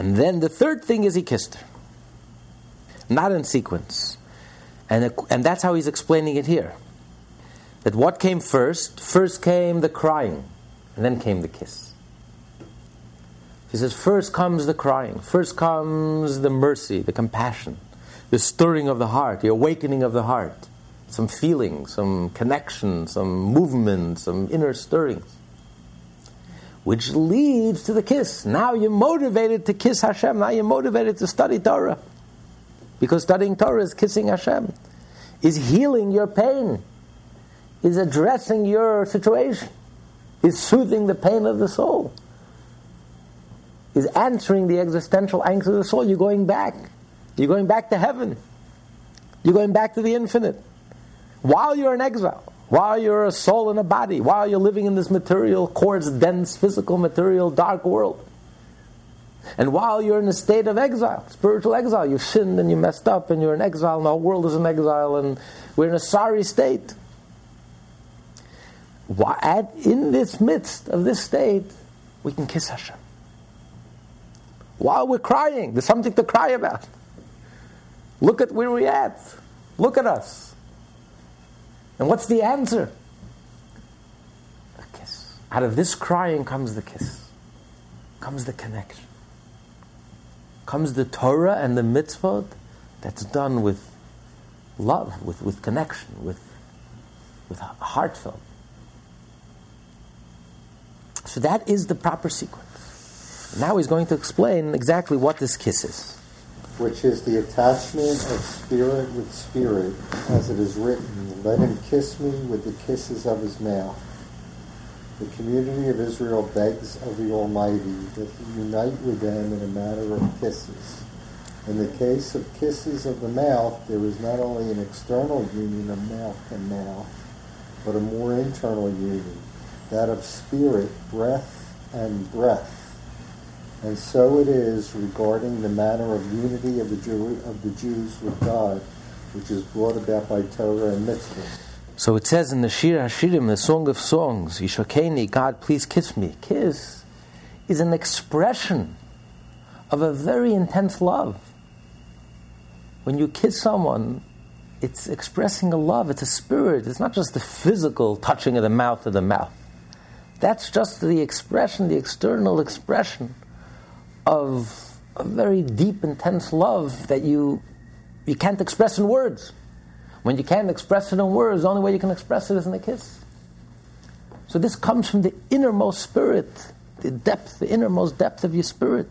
And then the third thing is he kissed her. Not in sequence. And, and that's how he's explaining it here. That what came first? First came the crying, and then came the kiss. He says, first comes the crying, first comes the mercy, the compassion, the stirring of the heart, the awakening of the heart, some feeling, some connection, some movement, some inner stirrings, which leads to the kiss. Now you're motivated to kiss Hashem, now you're motivated to study Torah. Because studying Torah is kissing Hashem, is healing your pain, is addressing your situation, is soothing the pain of the soul, is answering the existential angst of the soul. You're going back. You're going back to heaven. You're going back to the infinite. While you're in exile, while you're a soul in a body, while you're living in this material, coarse, dense, physical, material, dark world. And while you're in a state of exile, spiritual exile, you've sinned and you messed up and you're in exile and the whole world is in exile and we're in a sorry state. Why, in this midst of this state, we can kiss Hashem. While we're crying, there's something to cry about. Look at where we're at. Look at us. And what's the answer? A kiss. Out of this crying comes the kiss, comes the connection comes the Torah and the mitzvot that's done with love, with, with connection, with, with heartfelt. So that is the proper sequence. Now he's going to explain exactly what this kiss is. Which is the attachment of spirit with spirit, as it is written, Let him kiss me with the kisses of his mouth. The community of Israel begs of the Almighty that He unite with them in a matter of kisses. In the case of kisses of the mouth, there is not only an external union of mouth and mouth, but a more internal union, that of spirit, breath, and breath. And so it is regarding the manner of unity of the, Jew, of the Jews with God, which is brought about by Torah and mitzvah. So it says in the Shir Hashirim, the Song of Songs, Yishakeni, God, please kiss me. Kiss is an expression of a very intense love. When you kiss someone, it's expressing a love, it's a spirit, it's not just the physical touching of the mouth of the mouth. That's just the expression, the external expression of a very deep, intense love that you, you can't express in words. When you can't express it in words, the only way you can express it is in a kiss. So this comes from the innermost spirit, the depth, the innermost depth of your spirit.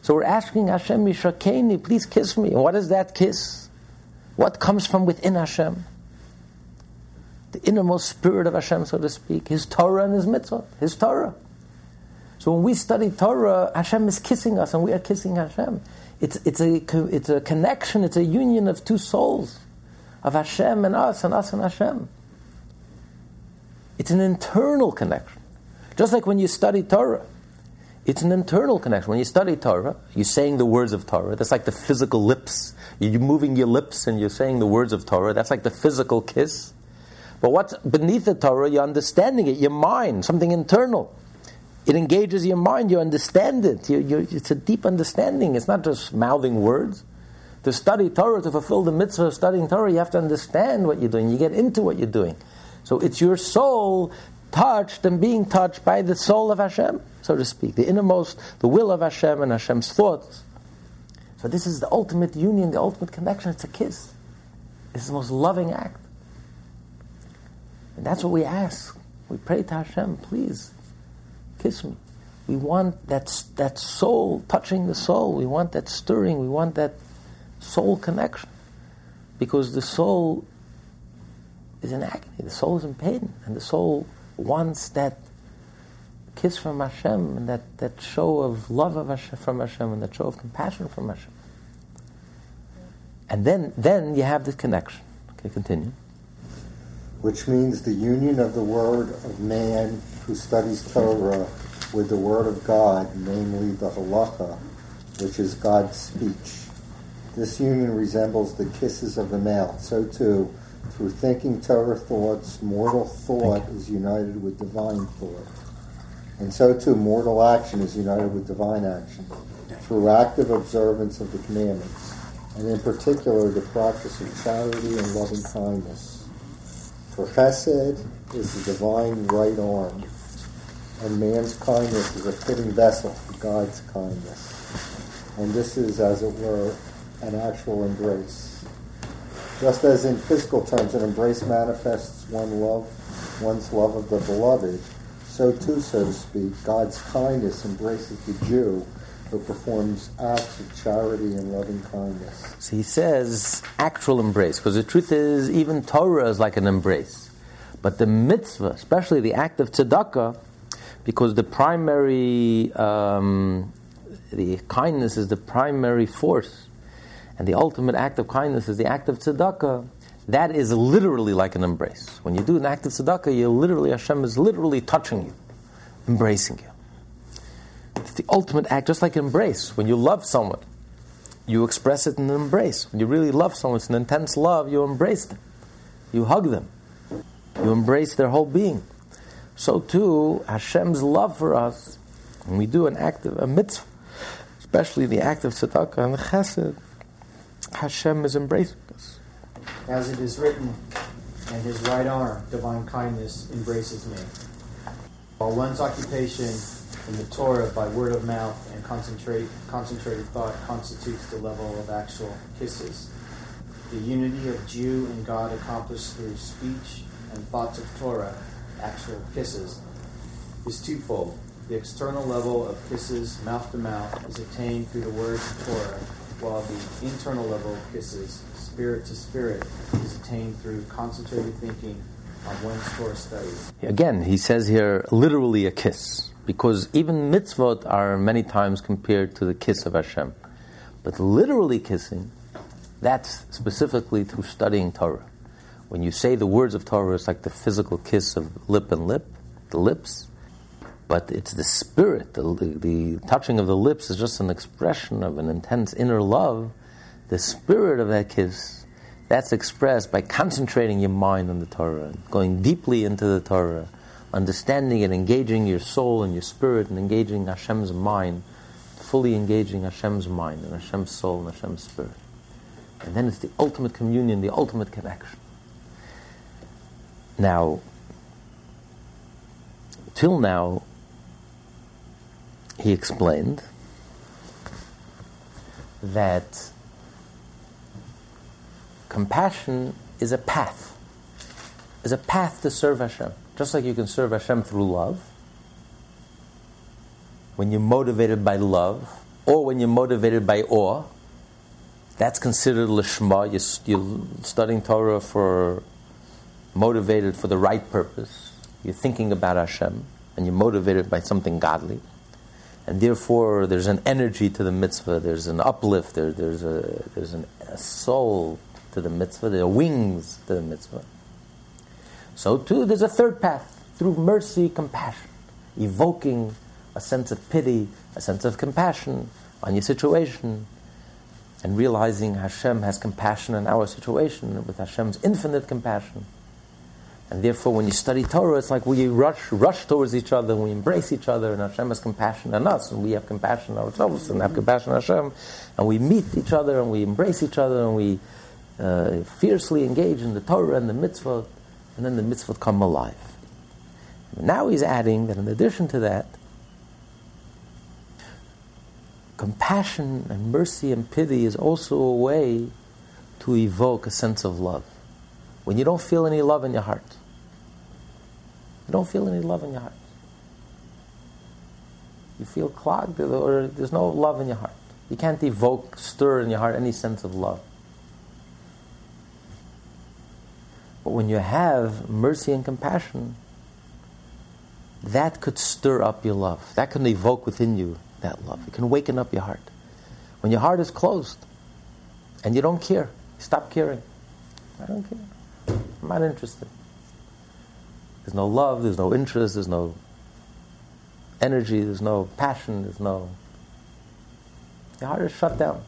So we're asking Hashem, Mishakeni, please kiss me. What is that kiss? What comes from within Hashem? The innermost spirit of Hashem, so to speak, His Torah and His mitzvah, His Torah. So when we study Torah, Hashem is kissing us and we are kissing Hashem. It's, it's, a, it's a connection, it's a union of two souls of Hashem and us, and us and Hashem. It's an internal connection. Just like when you study Torah, It's an internal connection. When you study Torah, you're saying the words of Torah. That's like the physical lips. You're moving your lips and you're saying the words of Torah. That's like the physical kiss. But what's beneath the Torah, you're understanding it, your mind, something internal. It engages your mind, you understand it. You, you, it's a deep understanding. It's not just mouthing words. To study Torah, to fulfill the mitzvah of studying Torah, you have to understand what you're doing. You get into what you're doing. So it's your soul touched and being touched by the soul of Hashem, so to speak, the innermost, the will of Hashem and Hashem's thoughts. So this is the ultimate union, the ultimate connection. It's a kiss. It's the most loving act. And that's what we ask. We pray to Hashem, please, kiss me. We want that, that soul touching the soul. We want that stirring. We want that soul connection. Because the soul is in agony, the soul is in pain, and the soul wants that kiss from Hashem and that, that show of love of Hashem, from Hashem and that show of compassion from Hashem. And then, then you have this connection. Okay, continue. Which means the union of the word of man who studies Torah with the word of God, namely the halacha, which is God's speech. This union resembles the kisses of the mouth. So too, through thinking Torah thoughts, mortal thought is united with divine thought. And so too, mortal action is united with divine action through active observance of the commandments, and in particular, the practice of charity and loving kindness. For chesed is the divine right arm, and man's kindness is a fitting vessel for God's kindness. And this is, as it were, an actual embrace. Just as in physical terms, an embrace manifests one love, one's love of the beloved, so too, so to speak, God's kindness embraces the Jew who performs acts of charity and loving kindness. So he says actual embrace, because the truth is, even Torah is like an embrace. But the mitzvah, especially the act of tzedakah, because the primary, um, the kindness is the primary force and the ultimate act of kindness is the act of tzedakah, that is literally like an embrace. When you do an act of tzedakah, you literally, Hashem is literally touching you, embracing you. It's the ultimate act, just like embrace. When you love someone, you express it in an embrace. When you really love someone, it's an intense love, you embrace them. You hug them. You embrace their whole being. So too, Hashem's love for us, when we do an act of a mitzvah, especially the act of tzedakah and chesed, Hashem is embracing us. As it is written, and his right arm, divine kindness, embraces me. While one's occupation in the Torah by word of mouth and concentrate, concentrated thought constitutes the level of actual kisses. The unity of Jew and God accomplished through speech and thoughts of Torah, actual kisses, is twofold. The external level of kisses, mouth to mouth, is attained through the words of Torah while the internal level of kisses, spirit to spirit, is attained through concentrated thinking on one's Torah studies. Again, he says here literally a kiss, because even mitzvot are many times compared to the kiss of Hashem. But literally kissing, that's specifically through studying Torah. When you say the words of Torah, it's like the physical kiss of lip and lip, the lips but it's the spirit, the, the, touching of the lips is just an expression of an intense inner love. The spirit of that kiss, that's expressed by concentrating your mind on the Torah, going deeply into the Torah, understanding it, engaging your soul and your spirit, and engaging Hashem's mind, fully engaging Hashem's mind and Hashem's soul and Hashem's spirit. And then it's the ultimate communion, the ultimate connection. Now, till now, he explained that compassion is a path, is a path to serve Hashem. Just like you can serve Hashem through love, when you're motivated by love, or when you're motivated by awe, that's considered lishma. You're, you're studying Torah for motivated for the right purpose. You're thinking about Hashem, and you're motivated by something godly. And therefore there's an energy to the mitzvah, there's an uplift, there, there's, a, there's an, a soul to the mitzvah, there are wings to the mitzvah. So too, there's a third path, through mercy, compassion, evoking a sense of pity, a sense of compassion on your situation, and realizing Hashem has compassion on our situation with Hashem's infinite compassion. And therefore, when you study Torah, it's like we rush, rush towards each other, and we embrace each other, and Hashem has compassion on us, and we have compassion on ourselves, and have compassion on Hashem, and we meet each other, and we embrace each other, and we uh, fiercely engage in the Torah and the mitzvah, and then the mitzvah come alive. Now he's adding that in addition to that, compassion and mercy and pity is also a way to evoke a sense of love. When you don't feel any love in your heart, you don't feel any love in your heart. You feel clogged, or there's no love in your heart. You can't evoke, stir in your heart any sense of love. But when you have mercy and compassion, that could stir up your love. That can evoke within you that love. It can waken up your heart. When your heart is closed and you don't care, stop caring. I don't care. I'm not interested. There's no love, there's no interest, there's no energy, there's no passion, there's no. Your heart is shut down.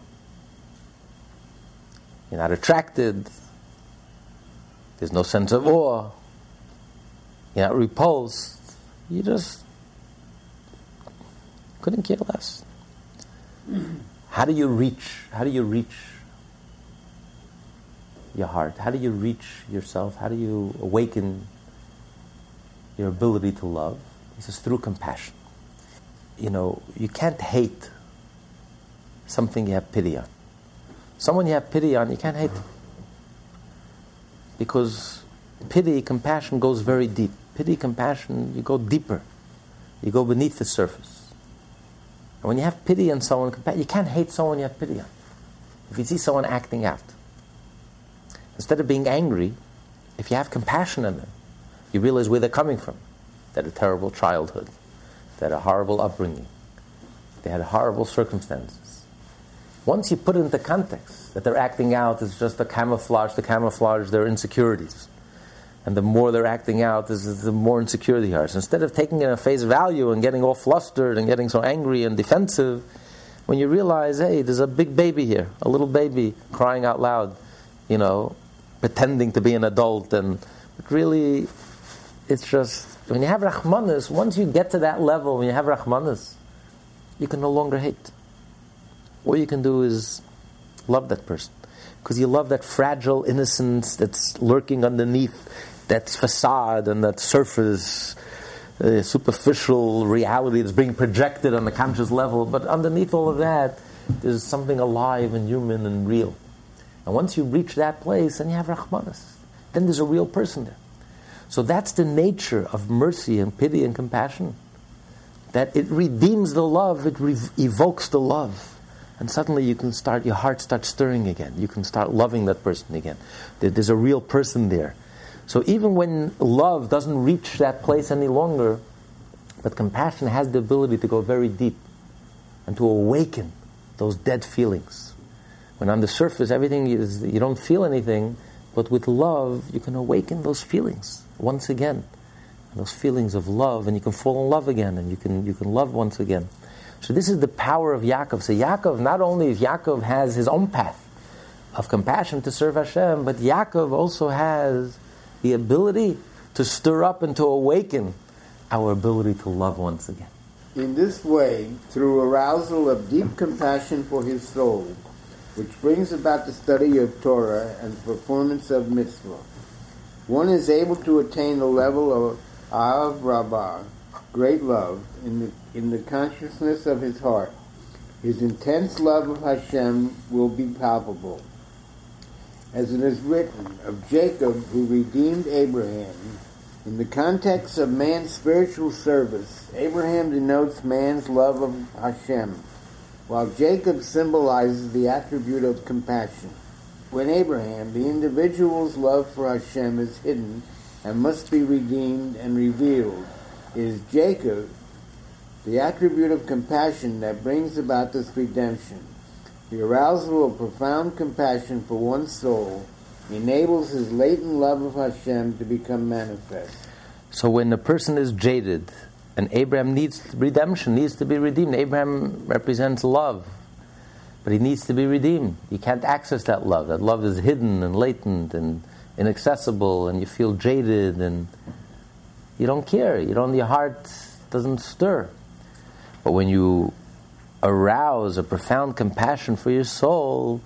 You're not attracted. There's no sense of awe. You're not repulsed. You just couldn't care less. How do you reach? How do you reach your heart? How do you reach yourself? How do you awaken your ability to love? He says through compassion. You know, you can't hate something you have pity on. Someone you have pity on, you can't hate. Because pity, compassion goes very deep pity, compassion, you go deeper. You go beneath the surface. And when you have pity on someone, you can't hate someone you have pity on. If you see someone acting out, instead of being angry, if you have compassion on them, you realize where they're coming from. Had a terrible childhood, had a horrible upbringing, they had horrible circumstances. Once you put it into context that they're acting out is just a camouflage to camouflage their insecurities and the more they're acting out, is the more insecure they are. So instead of taking it at face value and getting all flustered and getting so angry and defensive, when you realize, hey, there's a big baby here, a little baby crying out loud, you know, pretending to be an adult, and really, it's just when you have rahmanas. Once you get to that level, when you have rahmanas, you can no longer hate. All you can do is love that person because you love that fragile innocence that's lurking underneath that facade and that surface, uh, superficial reality that's being projected on the conscious level, but underneath all of that, there's something alive and human and real. And once you reach that place, then you have Rahmanas. Then there's a real person there. So that's the nature of mercy and pity and compassion. That it redeems the love, it re- evokes the love. And suddenly you can start, your heart starts stirring again. You can start loving that person again. There's a real person there. So even when love doesn't reach that place any longer, but compassion has the ability to go very deep and to awaken those dead feelings. When on the surface everything is, you don't feel anything, but with love you can awaken those feelings once again. Those feelings of love, and you can fall in love again, and you can, you can love once again. So this is the power of Yaakov. So Yaakov, not only if Yaakov has his own path of compassion to serve Hashem, but Yaakov also has the ability to stir up and to awaken our ability to love once again. In this way, through arousal of deep compassion for his soul, which brings about the study of Torah and performance of mitzvah, one is able to attain the level of Ahavah Rabbah, great love, in the, in the consciousness of his heart. His intense love of Hashem will be palpable as it is written of Jacob who redeemed Abraham. In the context of man's spiritual service, Abraham denotes man's love of Hashem, while Jacob symbolizes the attribute of compassion. When Abraham, the individual's love for Hashem, is hidden and must be redeemed and revealed, it is Jacob, the attribute of compassion, that brings about this redemption. The arousal of profound compassion for one's soul enables his latent love of Hashem to become manifest. So when a person is jaded And Abraham needs redemption, needs to be redeemed. Abraham represents love, but he needs to be redeemed. You can't access that love. That love is hidden and latent and inaccessible, and you feel jaded and you don't care. You don't. Your heart doesn't stir. But when you arouse a profound compassion for your soul,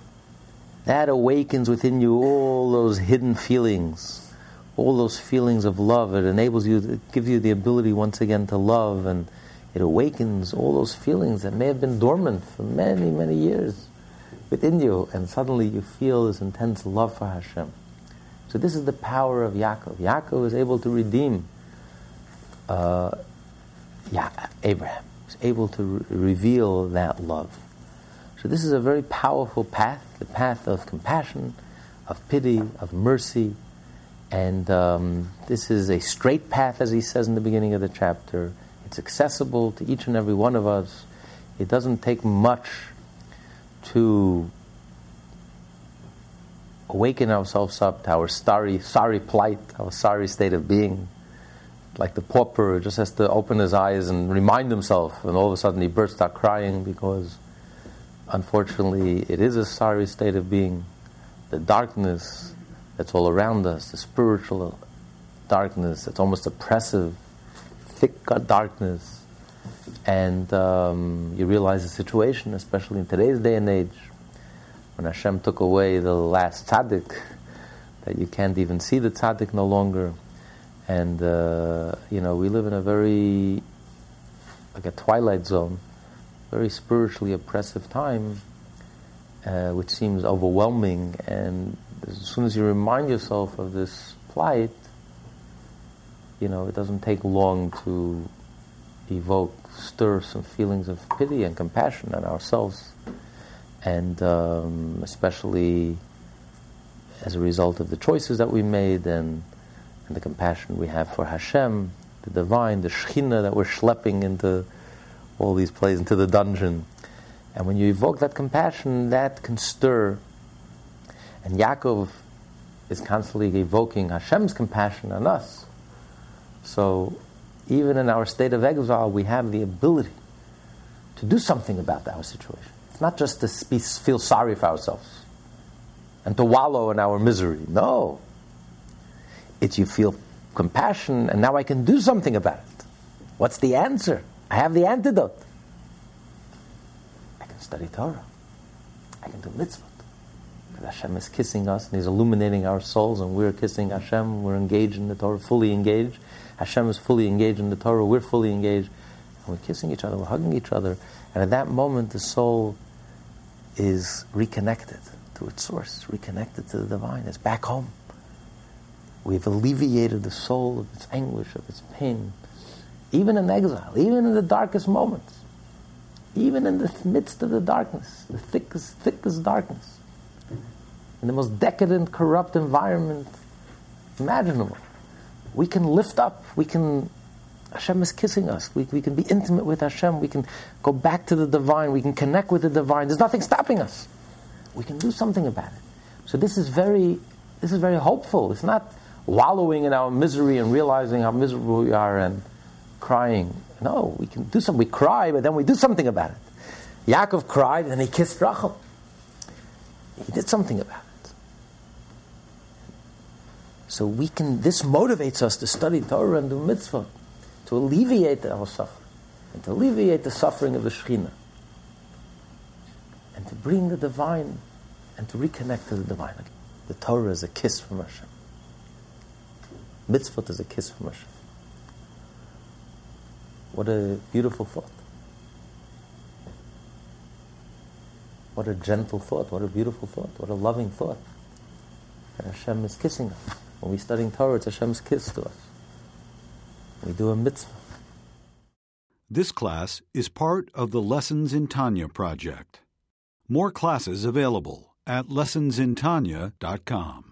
that awakens within you all those hidden feelings, all those feelings of love. It enables you, to gives you the ability once again to love, and it awakens all those feelings that may have been dormant for many, many years within you, and suddenly you feel this intense love for Hashem. So this is the power of Yaakov. Yaakov is able to redeem uh, Abraham. Is able to re- reveal that love. So this is a very powerful path, the path of compassion, of pity, of mercy, and um, this is a straight path, as he says in the beginning of the chapter. It's accessible to each and every one of us. It doesn't take much to awaken ourselves up to our sorry, sorry plight, our sorry state of being. Like the pauper just has to open his eyes and remind himself, and all of a sudden he bursts out crying because unfortunately it is a sorry state of being. The darkness that's all around us, the spiritual darkness that's almost oppressive, thick darkness. And um, you realize the situation, especially in today's day and age, when Hashem took away the last tzaddik, that you can't even see the tzaddik no longer. And, uh, you know, we live in a very, like a twilight zone, very spiritually oppressive time, uh, which seems overwhelming. And as soon as you remind yourself of this plight, you know, it doesn't take long to evoke, stir some feelings of pity and compassion on ourselves. And um, especially as a result of the choices that we made and, and the compassion we have for Hashem, the divine, the Shekhinah that we're schlepping into all these places, into the dungeon. And when you evoke that compassion, that can stir. And Yaakov is constantly evoking Hashem's compassion on us. So even in our state of exile, we have the ability to do something about our situation. It's not just to be, feel sorry for ourselves and to wallow in our misery. No. It's you feel compassion, and now I can do something about it. What's the answer? I have the antidote. I can study Torah. I can do mitzvot. Hashem is kissing us and He's illuminating our souls, and we're kissing Hashem. We're engaged in the Torah, fully engaged. Hashem is fully engaged in the Torah. We're fully engaged. And we're kissing each other, we're hugging each other. And at that moment, the soul is reconnected to its source, reconnected to the divine. It's back home. We've alleviated the soul of its anguish, of its pain, even in exile, even in the darkest moments, even in the midst of the darkness, the thickest, thickest darkness, in the most decadent, corrupt environment imaginable. We can lift up, we can Hashem is kissing us. We, we can be intimate with Hashem. We can go back to the divine. We can connect with the divine. There's nothing stopping us. We can do something about it. So this is very, this is very hopeful. It's not wallowing in our misery and realizing how miserable we are and crying. No, we can do something. We cry, but then we do something about it. Yaakov cried and he kissed Rachel. He did something about it. So we can. This motivates us to study Torah and do mitzvah to alleviate our suffering, and to alleviate the suffering of the Shekhinah, and to bring the divine, and to reconnect to the divine. The Torah is a kiss from Hashem. Mitzvot is a kiss from Hashem. What a beautiful thought. What a gentle thought. What a beautiful thought. What a loving thought. And Hashem is kissing us. When we're studying Torah, it's Hashem's kiss to us. We do a mitzvah. This class is part of the Lessons in Tanya project. More classes available at lessonsintanya.com.